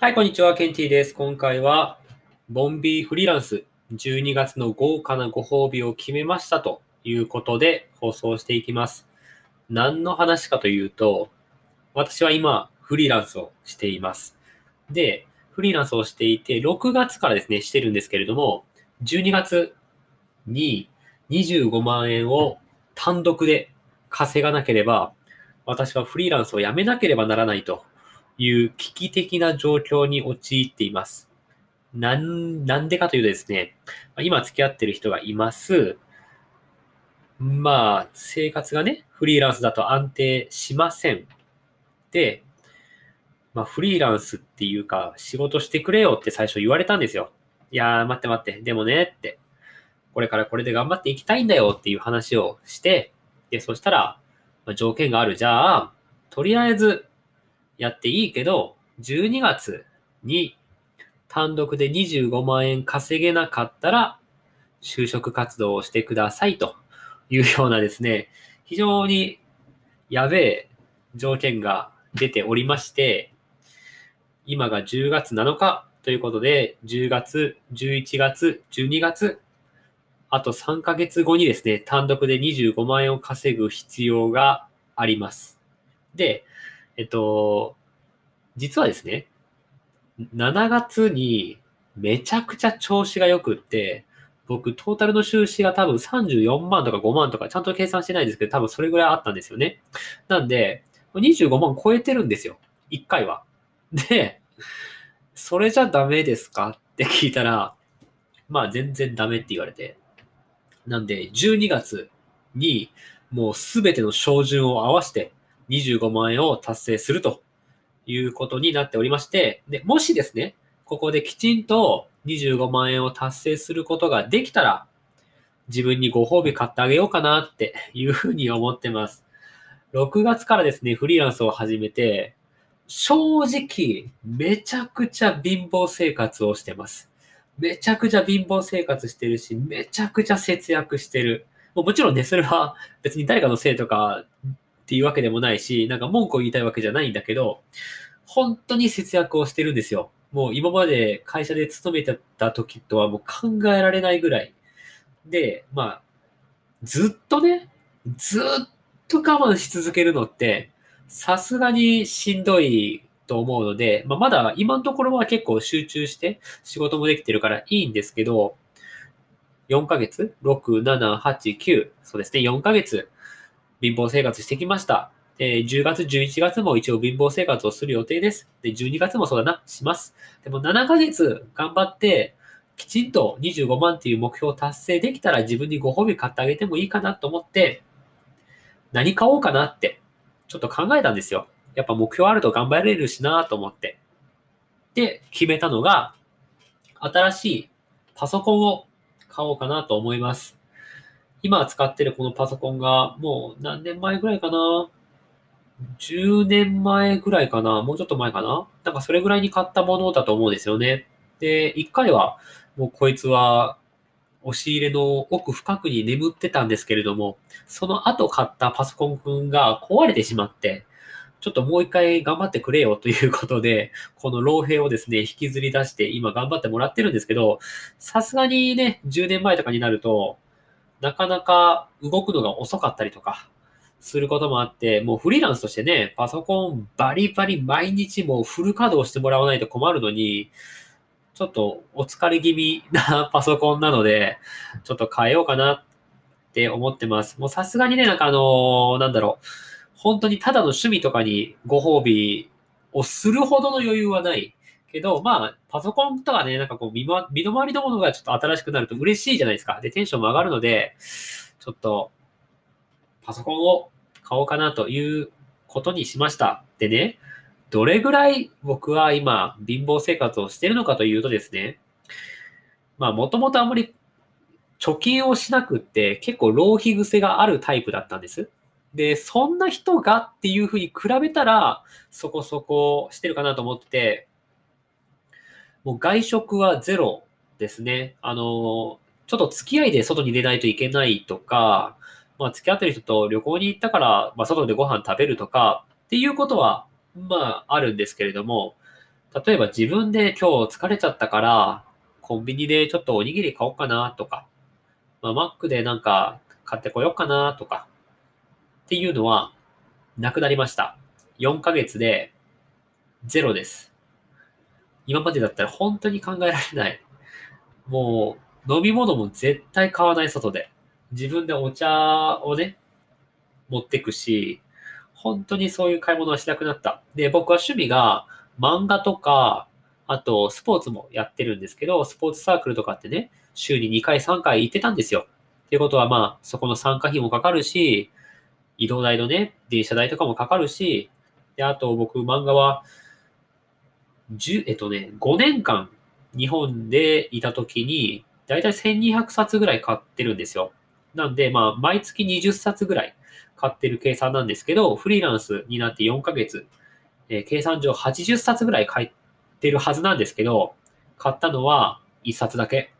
はい、こんにちは。ケンティーです。今回は、ボンビーフリーランス12月の豪華なご褒美を決めましたということで放送していきます。何の話かというと、私は今、フリーランスをしています。で、フリーランスをしていて、6月からですね、してるんですけれども、12月に25万円を単独で稼がなければ、私はフリーランスを辞めなければならないという危機的な状況に陥っています。なん、なんでかというとですね、今付き合ってる人がいます。まあ、生活がね、フリーランスだと安定しません。で、まあ、フリーランスっていうか、仕事してくれよって最初言われたんですよ。いやー、待って待って、でもねって、これからこれで頑張っていきたいんだよっていう話をして、で、そしたら、まあ、条件がある。じゃあ、とりあえずやっていいけど、12月に単独で25万円稼げなかったら、就職活動をしてくださいというようなですね、非常にやべえ条件が出ておりまして、今が10月7日ということで、10月、11月、12月、あと3ヶ月後にですね、単独で25万円を稼ぐ必要があります。で、えっと、実はですね、7月にめちゃくちゃ調子が良くって、僕、トータルの収支が多分34万とか5万とか、ちゃんと計算してないんですけど、多分それぐらいあったんですよね。なんで、25万超えてるんですよ。1回は。で、それじゃダメですかって聞いたら、まあ全然ダメって言われて。なんで、12月にもうすべての照準を合わせて25万円を達成するということになっておりまして、で、もしですね、ここできちんと25万円を達成することができたら、自分にご褒美買ってあげようかなっていうふうに思ってます。6月からですね、フリーランスを始めて、正直、めちゃくちゃ貧乏生活をしてます。めちゃくちゃ貧乏生活してるし、めちゃくちゃ節約してる。ももちろんね、それは別に誰かのせいとかっていうわけでもないし、なんか文句を言いたいわけじゃないんだけど、本当に節約をしてるんですよ。もう今まで会社で勤めてた時とはもう考えられないぐらい。で、まあ、ずっとね、ずっと我慢し続けるのって、さすがにしんどいと思うので、まあ、まだ今のところは結構集中して仕事もできてるからいいんですけど、4ヶ月 ?6、7、8、9。そうですね、4ヶ月貧乏生活してきました。え10月、11月も一応貧乏生活をする予定です。で、12月もそうだな、します。でも7ヶ月頑張って、きちんと25万っていう目標を達成できたら自分にご褒美買ってあげてもいいかなと思って、何買おうかなって、ちょっと考えたんですよ。やっぱ目標あると頑張れるしなと思って。で、決めたのが、新しいパソコンを買おうかなと思います。今使ってるこのパソコンがもう何年前ぐらいかな ?10 年前ぐらいかな？もうちょっと前かな？なんかそれぐらいに買ったものだと思うんですよね。で、一回はもうこいつは押し入れの奥深くに眠ってたんですけれども、その後買ったパソコンくんが壊れてしまって、ちょっともう一回頑張ってくれよということで、この老兵をですね、引きずり出して今頑張ってもらってるんですけど、さすがにね、10年前とかになると、なかなか動くのが遅かったりとか、することもあって、もうフリーランスとしてね、パソコンバリバリ毎日もうフル稼働してもらわないと困るのに、ちょっとお疲れ気味な パソコンなので、ちょっと変えようかなって思ってます。もうさすがにね、なんかあの、なんだろう、本当にただの趣味とかにご褒美をするほどの余裕はないけど、まあ、パソコンとかね、なんかこう身、身の回りのものがちょっと新しくなると嬉しいじゃないですか。で、テンションも上がるので、ちょっと、パソコンを買おうかなということにしました。でね、どれぐらい僕は今、貧乏生活をしてるのかというとですね、まあ、もともとあんまり貯金をしなくって、結構浪費癖があるタイプだったんです。で、そんな人がっていうふうに比べたら、そこそこしてるかなと思ってて、もう外食はゼロですね。あの、ちょっと付き合いで外に出ないといけないとか、まあ、付き合ってる人と旅行に行ったから、まあ、外でご飯食べるとかっていうことは、まあ、あるんですけれども、例えば自分で今日疲れちゃったから、コンビニでちょっとおにぎり買おうかなとか、まあ、マックでなんか買ってこようかなとか、っていうのはなくなりました。4ヶ月でゼロです。今までだったら本当に考えられない。もう飲み物も絶対買わない外で。自分でお茶をね、持ってくし、本当にそういう買い物はしなくなった。で、僕は趣味が漫画とか、あとスポーツもやってるんですけど、スポーツサークルとかってね、週に2回3回行ってたんですよ。っていうことはまあ、そこの参加費もかかるし、移動代のね、電車代とかもかかるし、で、あと僕漫画は、10、えっとね、5年間日本でいた時に、だいたい1200冊ぐらい買ってるんですよ。なんで、まあ、毎月20冊ぐらい買ってる計算なんですけど、フリーランスになって4ヶ月、えー、計算上80冊ぐらい買ってるはずなんですけど、買ったのは1冊だけ。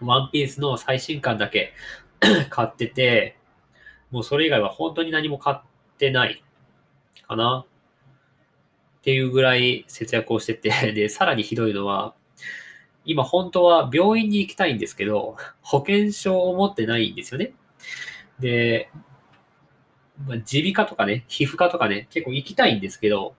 ワンピースの最新刊だけ 買ってて、もうそれ以外は本当に何も買ってないかな。っていうぐらい節約をしてて、で、さらにひどいのは、今本当は病院に行きたいんですけど、保険証を持ってないんですよね。で、ま耳鼻科とかね、皮膚科とかね、結構行きたいんですけど、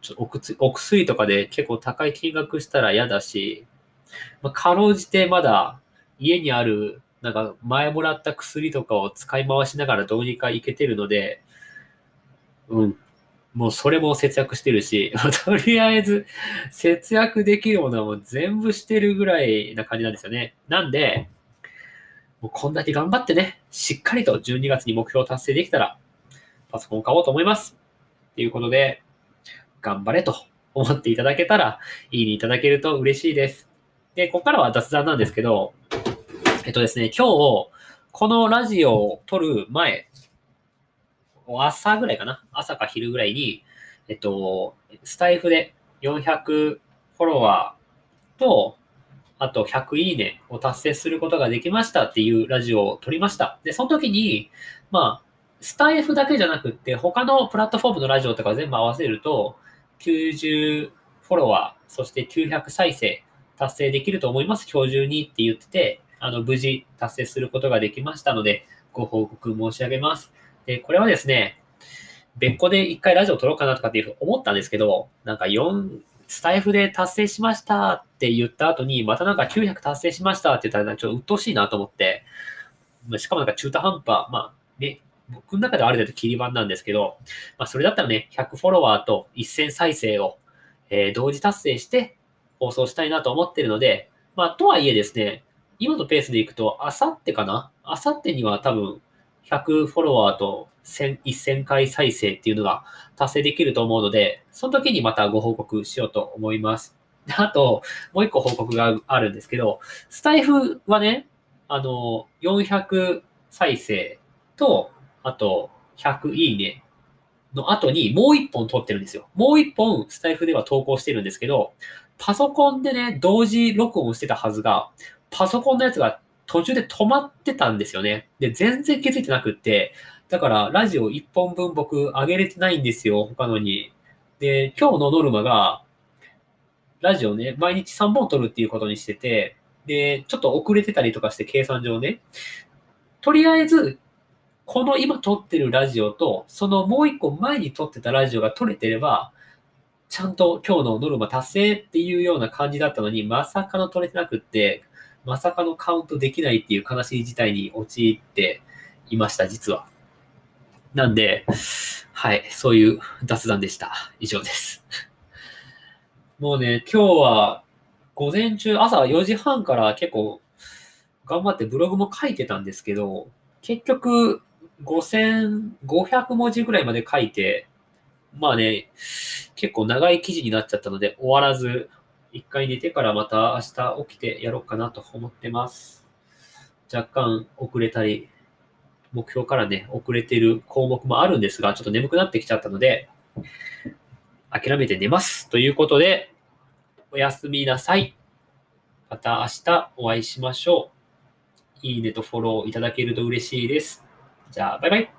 ちょお薬とかで結構高い金額したら嫌だし、まあ、かろうじてまだ家にある、なんか前もらった薬とかを使い回しながらどうにかいけてるので、うん、もうそれも節約してるし、とりあえず節約できるものはもう全部してるぐらいな感じなんですよね。なんで、もうこんだけ頑張ってね、しっかりと12月に目標を達成できたら、パソコン買おうと思います。ということで、頑張れと思っていただけたら、いいにいただけると嬉しいです。で、ここからは雑談なんですけど、えっとですね、今日、このラジオを撮る前、朝ぐらいかな？朝か昼ぐらいに、えっと、スタイフで400フォロワーと、あと100いいねを達成することができましたっていうラジオを撮りました。で、その時に、まあ、スタイフだけじゃなくって、他のプラットフォームのラジオとか全部合わせると、90フォロワー、そして900再生達成できると思います。今日中にって言ってて、あの、無事達成することができましたので、ご報告申し上げます。で、これはですね、別個で一回ラジオ撮ろうかなとかっていうふうに思ったんですけど、なんか4、スタイフで達成しましたって言った後に、またなんか900達成しましたって言ったら、ちょっと鬱陶しいなと思って、しかもなんか中途半端、まあね、僕の中ではある程度切り板なんですけど、まあそれだったらね、100フォロワーと1000再生を、えー、同時達成して放送したいなと思ってるので、まあとはいえですね、今のペースでいくと、あさってかな？あさってには多分100フォロワーと1000回再生っていうのが達成できると思うので、その時にまたご報告しようと思います。あと、もう一個報告があるんですけど、スタイフはね、あの、400再生と、あと、100いいねの後にもう一本撮ってるんですよ。もう一本スタイフでは投稿してるんですけど、パソコンでね、同時録音してたはずが、パソコンのやつが途中で止まってたんですよね。で、全然気づいてなくって、だからラジオ1本分僕上げれてないんですよ、他のに。で、今日のノルマが、ラジオね、毎日3本撮るっていうことにしてて、で、ちょっと遅れてたりとかして計算上ね、とりあえず、この今撮ってるラジオと、そのもう一個前に撮ってたラジオが撮れてれば、ちゃんと今日のノルマ達成っていうような感じだったのに、まさかの撮れてなくって、まさかのカウントできないっていう悲しい事態に陥っていました、実は。なんで、はい、そういう雑談でした。以上です。もうね、今日は午前中、朝4時半から結構頑張ってブログも書いてたんですけど、結局5500文字ぐらいまで書いて、まあね、結構長い記事になっちゃったので終わらず、一回寝てからまた明日起きてやろうかなと思ってます。若干遅れたり、目標からね、遅れてる項目もあるんですが、ちょっと眠くなってきちゃったので、諦めて寝ます。ということで、おやすみなさい。また明日お会いしましょう。いいねとフォローいただけると嬉しいです。じゃあ、バイバイ。